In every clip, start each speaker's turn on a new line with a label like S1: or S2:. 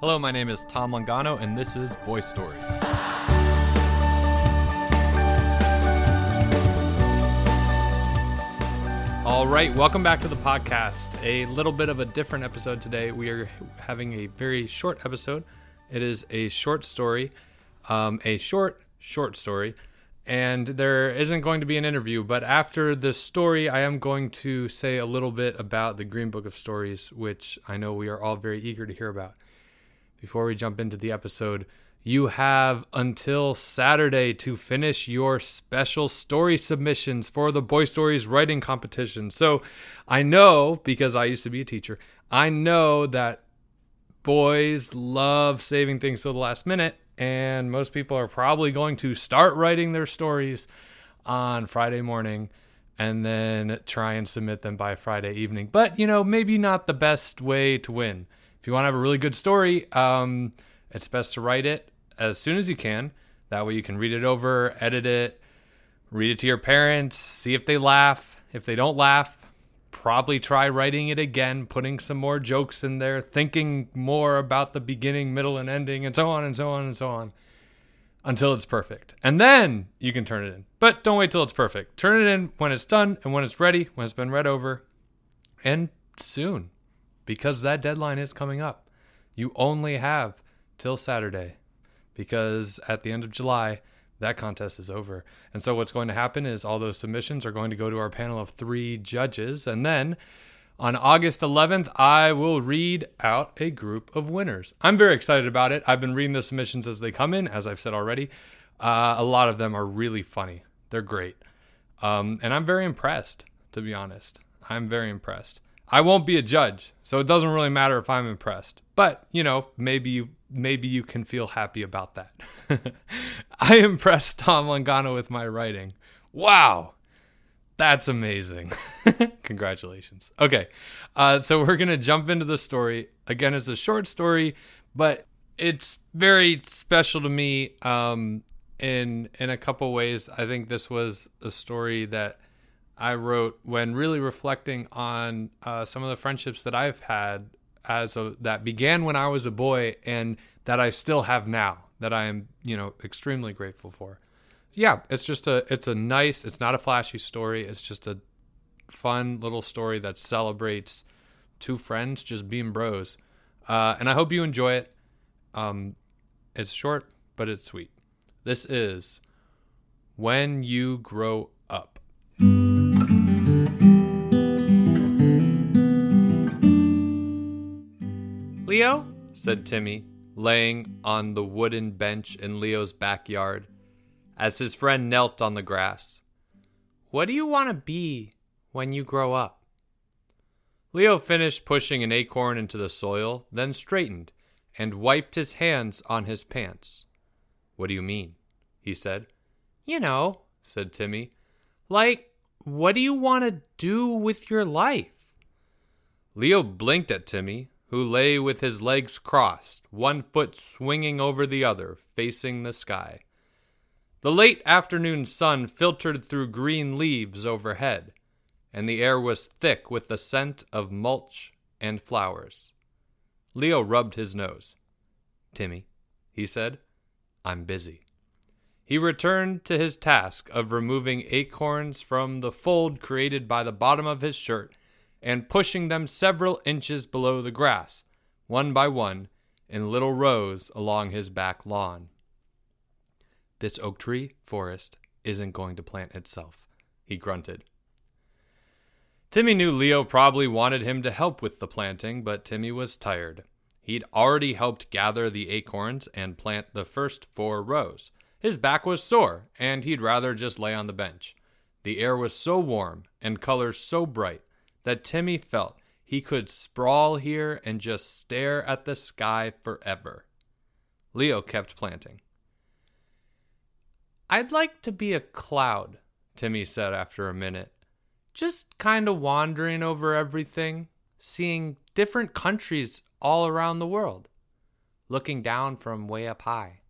S1: Hello, my name is Tom Longano, and this is Boy Stories. All right, welcome back to the podcast. A little bit of a different episode today. We are having a very short episode. It is a short story, um, a short, short story, and there isn't going to be an interview. But after the story, I am going to say a little bit about the Green Book of Stories, which I know we are all very eager to hear about. Before we jump into the episode, you have until Saturday to finish your special story submissions for the Boy Stories writing competition. So I know, because I used to be a teacher, I know that boys love saving things till the last minute, and most people are probably going to start writing their stories on Friday morning and then try and submit them by Friday evening. But, you know, maybe not the best way to win. If you want to have a really good story, um, it's best to write it as soon as you can. That way you can read it over, edit it, read it to your parents, see if they laugh. If they don't laugh, probably try writing it again, putting some more jokes in there, thinking more about the beginning, middle, and ending, and so on and so on and so on until it's perfect. And then you can turn it in. But don't wait till it's perfect. Turn it in when it's done and when it's ready, when it's been read over, and soon because that deadline is coming up. You only have till Saturday because at the end of July, that contest is over. And so what's going to happen is all those submissions are going to go to our panel of three judges. And then on August 11th, I will read out a group of winners. I'm very excited about it. I've been reading the submissions as they come in, as I've said already. Uh, a lot of them are really funny, they're great. Um, and I'm very impressed, to be honest. I'm very impressed. I won't be a judge, so it doesn't really matter if I'm impressed. But, you know, maybe you maybe you can feel happy about that. I impressed Tom Longano with my writing. Wow. That's amazing. Congratulations. Okay. Uh, so we're going to jump into the story. Again, it's a short story, but it's very special to me um, in in a couple ways. I think this was a story that I wrote when really reflecting on uh, some of the friendships that I've had as a that began when I was a boy and that I still have now that I am you know extremely grateful for. Yeah, it's just a it's a nice it's not a flashy story. It's just a fun little story that celebrates two friends just being bros. Uh, and I hope you enjoy it. Um, it's short, but it's sweet. This is when you grow Leo, said Timmy, laying on the wooden bench in Leo's backyard, as his friend knelt on the grass. What do you want to be when you grow up? Leo finished pushing an acorn into the soil, then straightened and wiped his hands on his pants. What do you mean? he said. You know, said Timmy. Like, what do you want to do with your life? Leo blinked at Timmy, who lay with his legs crossed, one foot swinging over the other, facing the sky. The late afternoon sun filtered through green leaves overhead, and the air was thick with the scent of mulch and flowers. Leo rubbed his nose. Timmy, he said, I'm busy. He returned to his task of removing acorns from the fold created by the bottom of his shirt and pushing them several inches below the grass, one by one, in little rows along his back lawn. This oak tree forest isn't going to plant itself, he grunted. Timmy knew Leo probably wanted him to help with the planting, but Timmy was tired. He'd already helped gather the acorns and plant the first four rows. His back was sore, and he'd rather just lay on the bench. The air was so warm and colors so bright that Timmy felt he could sprawl here and just stare at the sky forever. Leo kept planting. I'd like to be a cloud, Timmy said after a minute. Just kind of wandering over everything, seeing different countries all around the world, looking down from way up high.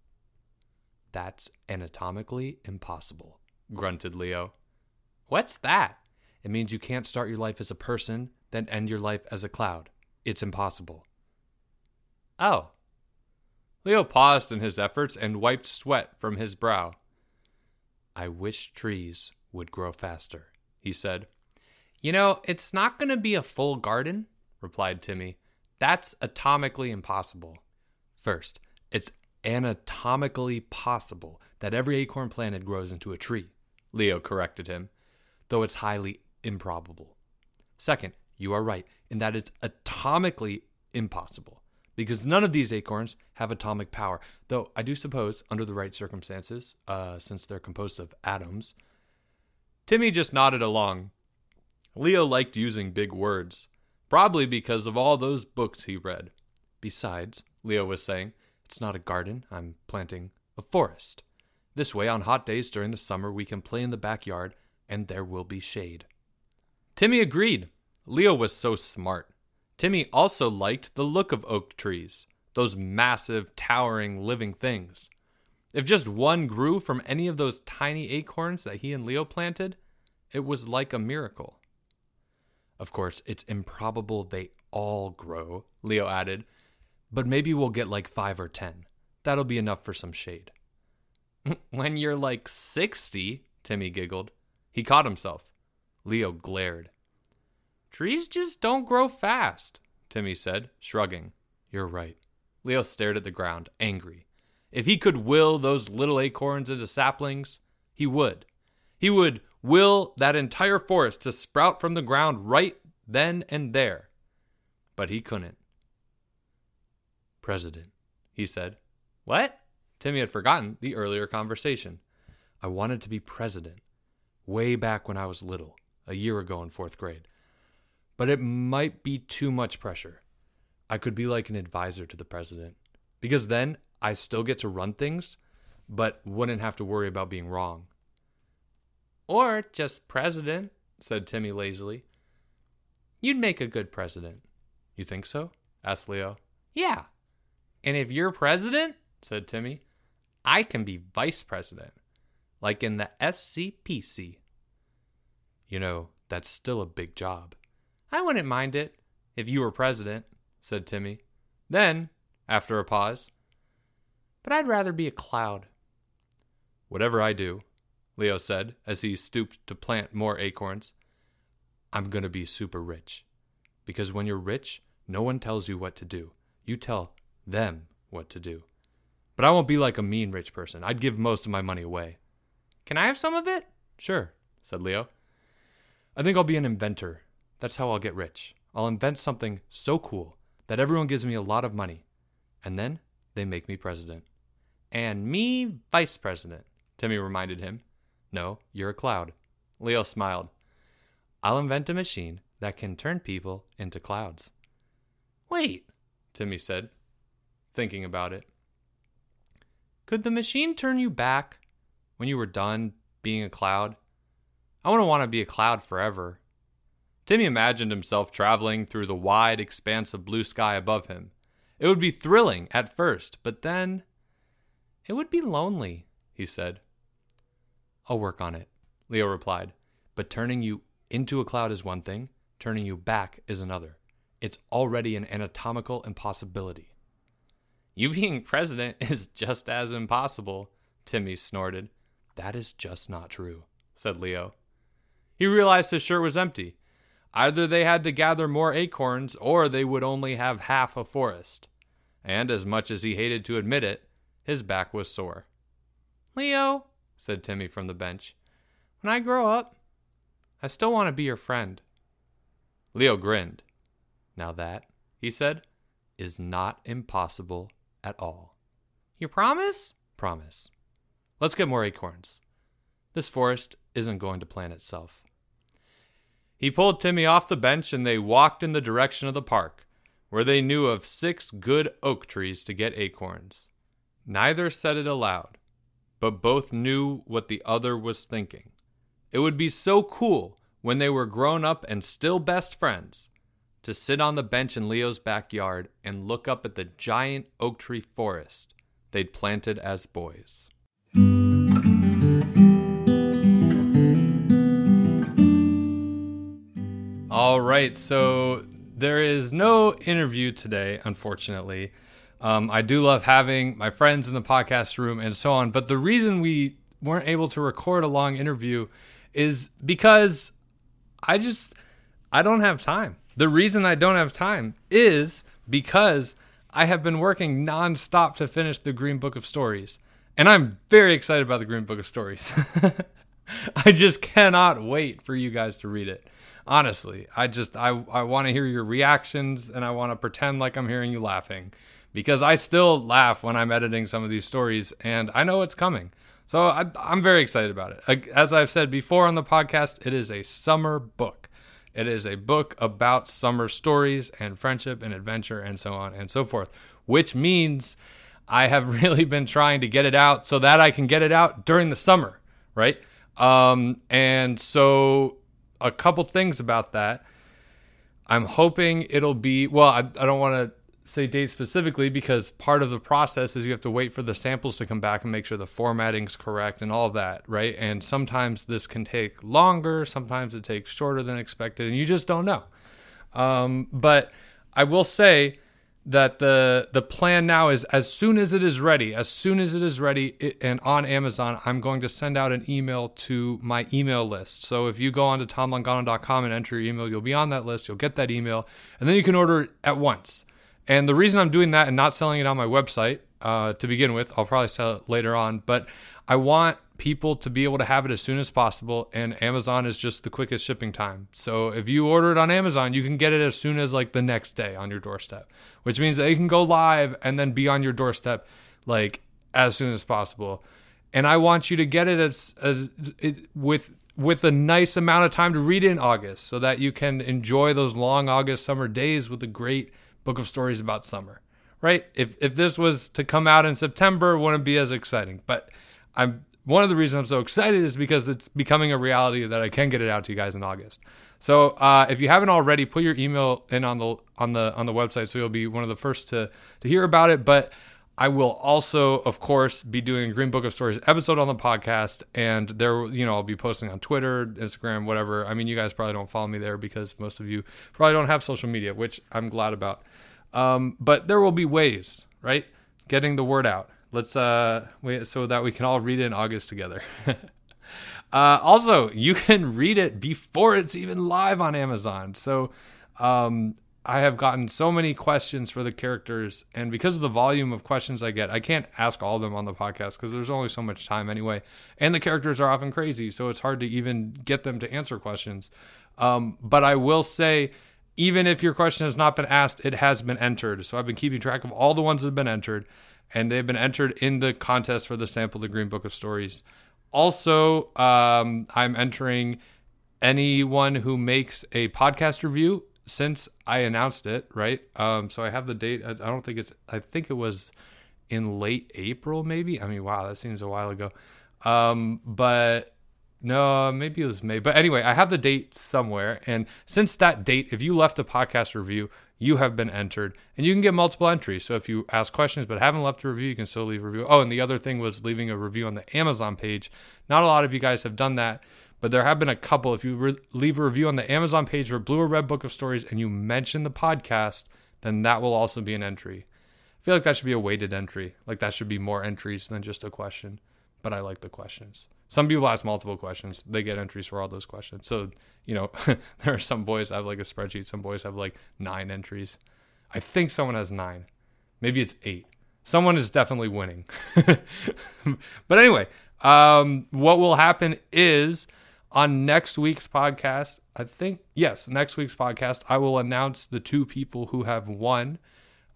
S1: That's anatomically impossible, grunted Leo. What's that? It means you can't start your life as a person, then end your life as a cloud. It's impossible. Oh, Leo paused in his efforts and wiped sweat from his brow. I wish trees would grow faster, he said. You know, it's not going to be a full garden, replied Timmy. That's atomically impossible. First, it's anatomically possible that every acorn planted grows into a tree, Leo corrected him, though it's highly improbable. Second, you are right in that it's atomically impossible because none of these acorns have atomic power, though I do suppose, under the right circumstances, uh, since they're composed of atoms. Timmy just nodded along. Leo liked using big words, probably because of all those books he read. Besides, Leo was saying, it's not a garden, I'm planting a forest. This way, on hot days during the summer, we can play in the backyard and there will be shade. Timmy agreed. Leo was so smart. Timmy also liked the look of oak trees, those massive, towering, living things. If just one grew from any of those tiny acorns that he and Leo planted, it was like a miracle. Of course, it's improbable they all grow, Leo added, but maybe we'll get like five or ten. That'll be enough for some shade. when you're like 60, Timmy giggled. He caught himself. Leo glared. Trees just don't grow fast, Timmy said, shrugging. You're right. Leo stared at the ground, angry. If he could will those little acorns into saplings, he would. He would will that entire forest to sprout from the ground right then and there. But he couldn't. President, he said. What? Timmy had forgotten the earlier conversation. I wanted to be president way back when I was little, a year ago in fourth grade. But it might be too much pressure. I could be like an advisor to the president, because then I still get to run things, but wouldn't have to worry about being wrong. Or just president, said Timmy lazily. You'd make a good president. You think so? asked Leo. Yeah, and if you're president, said Timmy, I can be vice president, like in the SCPC. You know, that's still a big job. I wouldn't mind it if you were president, said Timmy. Then, after a pause, but I'd rather be a cloud. Whatever I do, Leo said as he stooped to plant more acorns, I'm going to be super rich. Because when you're rich, no one tells you what to do. You tell them what to do. But I won't be like a mean rich person. I'd give most of my money away. Can I have some of it? Sure, said Leo. I think I'll be an inventor. That's how I'll get rich. I'll invent something so cool that everyone gives me a lot of money. And then they make me president. And me vice president, Timmy reminded him. No, you're a cloud. Leo smiled. I'll invent a machine that can turn people into clouds. Wait, Timmy said thinking about it. Could the machine turn you back when you were done being a cloud? I wouldn't want to be a cloud forever. Timmy imagined himself traveling through the wide expanse of blue sky above him. It would be thrilling at first, but then it would be lonely, he said. I'll work on it, Leo replied. But turning you into a cloud is one thing, turning you back is another. It's already an anatomical impossibility. You being president is just as impossible, Timmy snorted. That is just not true, said Leo. He realized his shirt was empty. Either they had to gather more acorns or they would only have half a forest. And as much as he hated to admit it, his back was sore. Leo, said Timmy from the bench, when I grow up, I still want to be your friend. Leo grinned. Now that, he said, is not impossible at all. You promise? Promise. Let's get more acorns. This forest isn't going to plant itself. He pulled Timmy off the bench and they walked in the direction of the park, where they knew of six good oak trees to get acorns. Neither said it aloud, but both knew what the other was thinking. It would be so cool when they were grown up and still best friends to sit on the bench in Leo's backyard and look up at the giant oak tree forest they'd planted as boys. Right, so there is no interview today, unfortunately. Um, I do love having my friends in the podcast room and so on. But the reason we weren't able to record a long interview is because I just I don't have time. The reason I don't have time is because I have been working nonstop to finish the Green Book of Stories. And I'm very excited about the Green Book of Stories. I just cannot wait for you guys to read it. Honestly, I just I I want to hear your reactions and I want to pretend like I'm hearing you laughing because I still laugh when I'm editing some of these stories and I know it's coming. So I, am very excited about it. As I've said before on the podcast, it is a summer book. It is a book about summer stories and friendship and adventure and so on and so forth, which means I have really been trying to get it out so that I can get it out during the summer, right? Um, and so a couple things about that. I'm hoping it'll be well. I, I don't want to say date specifically because part of the process is you have to wait for the samples to come back and make sure the formatting's correct and all that, right? And sometimes this can take longer, sometimes it takes shorter than expected, and you just don't know. Um, but I will say that the the plan now is as soon as it is ready, as soon as it is ready it, and on Amazon, I'm going to send out an email to my email list. So if you go on to tomlongano.com and enter your email, you'll be on that list. You'll get that email, and then you can order it at once. And the reason I'm doing that and not selling it on my website uh, to begin with, I'll probably sell it later on, but I want people to be able to have it as soon as possible and Amazon is just the quickest shipping time. So if you order it on Amazon, you can get it as soon as like the next day on your doorstep, which means it can go live and then be on your doorstep like as soon as possible. And I want you to get it as, as it, with with a nice amount of time to read in August so that you can enjoy those long August summer days with a great book of stories about summer. Right? If if this was to come out in September, wouldn't be as exciting. But I'm one of the reasons I'm so excited is because it's becoming a reality that I can get it out to you guys in August. So uh, if you haven't already, put your email in on the on the on the website, so you'll be one of the first to to hear about it. But I will also, of course, be doing a Green Book of Stories episode on the podcast, and there, you know, I'll be posting on Twitter, Instagram, whatever. I mean, you guys probably don't follow me there because most of you probably don't have social media, which I'm glad about. Um, but there will be ways, right? Getting the word out. Let's uh wait so that we can all read it in August together. uh, also, you can read it before it's even live on Amazon. So um, I have gotten so many questions for the characters, and because of the volume of questions I get, I can't ask all of them on the podcast because there's only so much time anyway. And the characters are often crazy, so it's hard to even get them to answer questions. Um, but I will say, even if your question has not been asked, it has been entered. So I've been keeping track of all the ones that have been entered and they've been entered in the contest for the sample the green book of stories. Also um, i'm entering anyone who makes a podcast review since i announced it right? Um, so i have the date. I don't think it's i think it was in late april maybe? I mean wow that seems a while ago. Um, but no, maybe it was May. But anyway, I have the date somewhere. And since that date, if you left a podcast review, you have been entered. And you can get multiple entries. So if you ask questions but haven't left a review you can still leave a review. Oh and the other thing was leaving a review on the amazon page. Not a lot of you guys have done that but there have been a couple. If you re- leave a review on the amazon page for blue or red book of stories and you mention the podcast then that will also be an entry. I feel like that should be a weighted entry. Like that should be more entries than just a question but i like the questions some people ask multiple questions. They get entries for all those questions. So, you know, there are some boys have like a spreadsheet. Some boys have like nine entries. I think someone has nine. Maybe it's eight. Someone is definitely winning. but anyway, um, what will happen is on next week's podcast, I think, yes, next week's podcast, I will announce the two people who have won.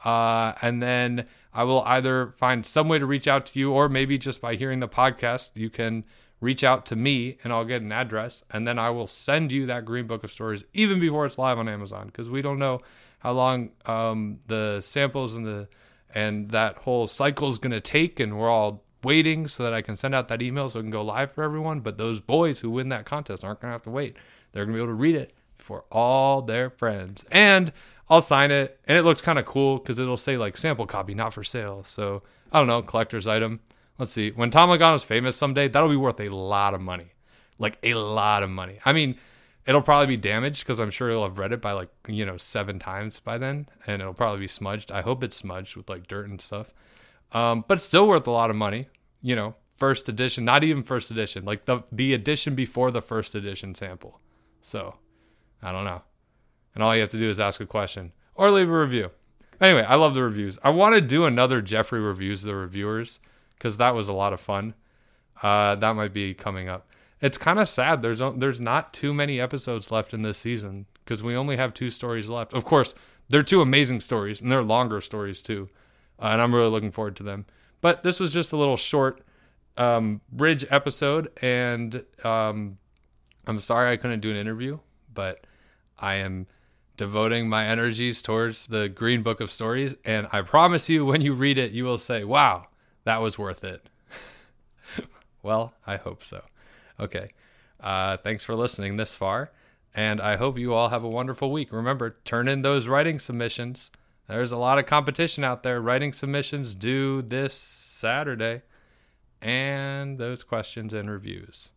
S1: Uh, and then I will either find some way to reach out to you, or maybe just by hearing the podcast, you can reach out to me and I'll get an address and then I will send you that green book of stories even before it's live on Amazon because we don't know how long um, the samples and the and that whole cycle is going to take and we're all waiting so that I can send out that email so it can go live for everyone but those boys who win that contest aren't going to have to wait. They're going to be able to read it for all their friends. And I'll sign it and it looks kind of cool because it'll say like sample copy not for sale so I don't know collector's item let's see, when Tom Longano's famous someday, that'll be worth a lot of money. Like a lot of money. I mean, It'll probably be damaged because I'm sure he'll have read it by like, you know, seven times by then. And it'll probably be smudged. I hope it's smudged with like dirt and stuff. Um, but still worth a lot of money. You know, first edition, not even first edition, like the the edition before the first edition sample. So, I don't know. And all you have to do is ask a question or leave a review. Anyway, I love the reviews. I want to do another Jeffrey reviews the reviewers because that was a lot of fun. Uh, that might be coming up. It's kind of sad. There's there's not too many episodes left in this season because we only have two stories left. Of course, they're two amazing stories and they're longer stories too, uh, and I'm really looking forward to them. But this was just a little short um, bridge episode, and um, I'm sorry I couldn't do an interview, but I am devoting my energies towards the Green Book of Stories, and I promise you, when you read it, you will say, "Wow, that was worth it." well, I hope so. Okay, uh, thanks for listening this far, and I hope you all have a wonderful week. Remember, turn in those writing submissions. There's a lot of competition out there. Writing submissions due this Saturday and those questions and reviews.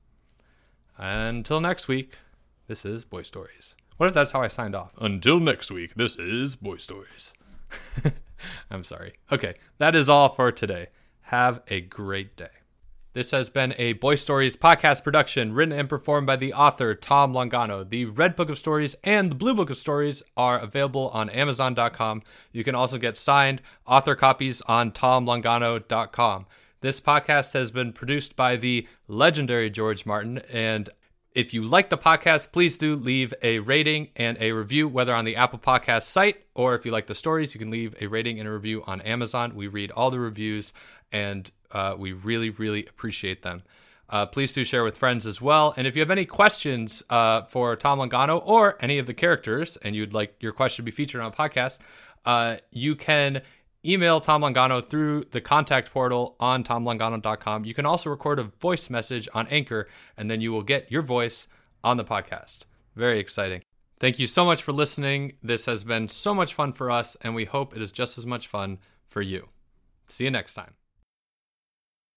S1: Until next week, this is Boy Stories. What if that's how I signed off? Until next week, this is Boy Stories. I'm sorry. Okay, that is all for today. Have a great day. This has been a Boy Stories podcast production written and performed by the author Tom Longano. The Red Book of Stories and the Blue Book of Stories are available on Amazon.com. You can also get signed author copies on TomLongano.com. This podcast has been produced by the legendary George Martin. And if you like the podcast, please do leave a rating and a review, whether on the Apple Podcast site or if you like the stories, you can leave a rating and a review on Amazon. We read all the reviews and uh, we really, really appreciate them. Uh, please do share with friends as well. And if you have any questions uh, for Tom Longano or any of the characters and you'd like your question to be featured on a podcast, uh, you can email Tom Longano through the contact portal on tomlongano.com. You can also record a voice message on Anchor, and then you will get your voice on the podcast. Very exciting. Thank you so much for listening. This has been so much fun for us, and we hope it is just as much fun for you. See you next time.